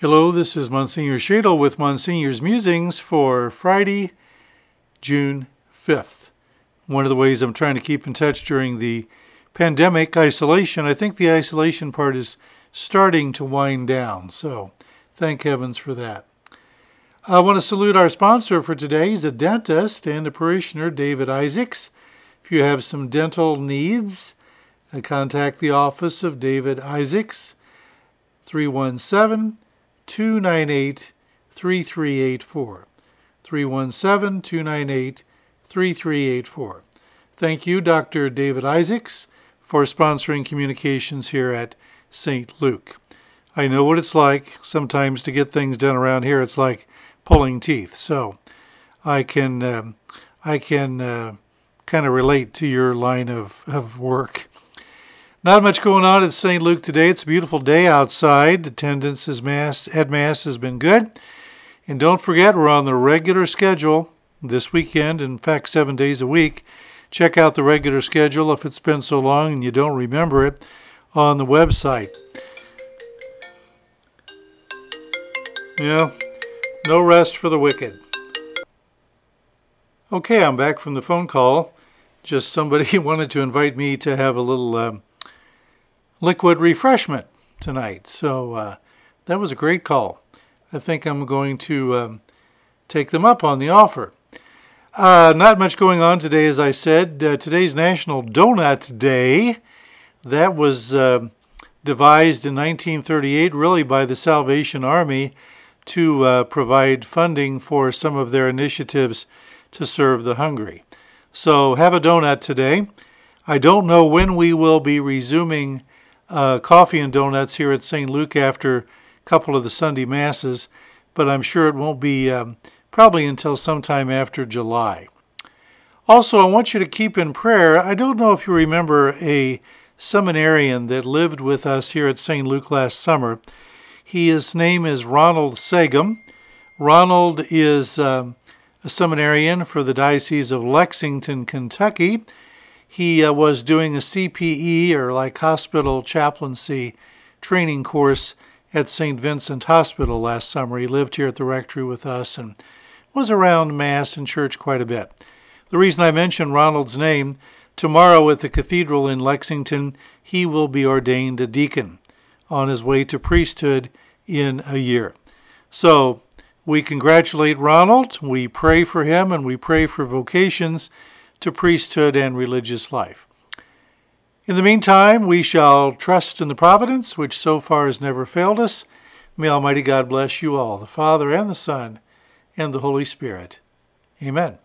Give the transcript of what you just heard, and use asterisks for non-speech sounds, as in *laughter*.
Hello, this is Monsignor Schaedel with Monsignor's Musings for Friday, June 5th. One of the ways I'm trying to keep in touch during the pandemic isolation, I think the isolation part is starting to wind down, so thank heavens for that. I want to salute our sponsor for today. He's a dentist and a parishioner, David Isaacs. If you have some dental needs, uh, contact the office of David Isaacs, 317 298 3384. 317 298 3384. Thank you, Dr. David Isaacs, for sponsoring communications here at St. Luke. I know what it's like sometimes to get things done around here. It's like pulling teeth. So I can um, I can uh, kind of relate to your line of, of work. Not much going on at St. Luke today. It's a beautiful day outside. Attendance is mass at mass has been good. And don't forget we're on the regular schedule this weekend, in fact 7 days a week. Check out the regular schedule if it's been so long and you don't remember it on the website. Yeah, no rest for the wicked. Okay, I'm back from the phone call. Just somebody *laughs* wanted to invite me to have a little um, liquid refreshment tonight. So uh, that was a great call. I think I'm going to um, take them up on the offer. Uh, not much going on today, as I said. Uh, today's National Donut Day. That was uh, devised in 1938, really by the Salvation Army, to uh, provide funding for some of their initiatives to serve the hungry. So have a donut today. I don't know when we will be resuming uh, coffee and donuts here at St. Luke after a couple of the Sunday Masses, but I'm sure it won't be um, probably until sometime after July. Also, I want you to keep in prayer. I don't know if you remember a seminarian that lived with us here at St. Luke last summer. He, his name is Ronald Sagum. Ronald is um, a seminarian for the Diocese of Lexington, Kentucky. He uh, was doing a CPE or like hospital chaplaincy training course at St. Vincent Hospital last summer. He lived here at the rectory with us and was around Mass and church quite a bit. The reason I mention Ronald's name, tomorrow at the cathedral in Lexington, he will be ordained a deacon on his way to priesthood in a year. So we congratulate Ronald, we pray for him, and we pray for vocations to priesthood and religious life. In the meantime, we shall trust in the providence which so far has never failed us. May Almighty God bless you all, the Father and the Son and the Holy Spirit. Amen.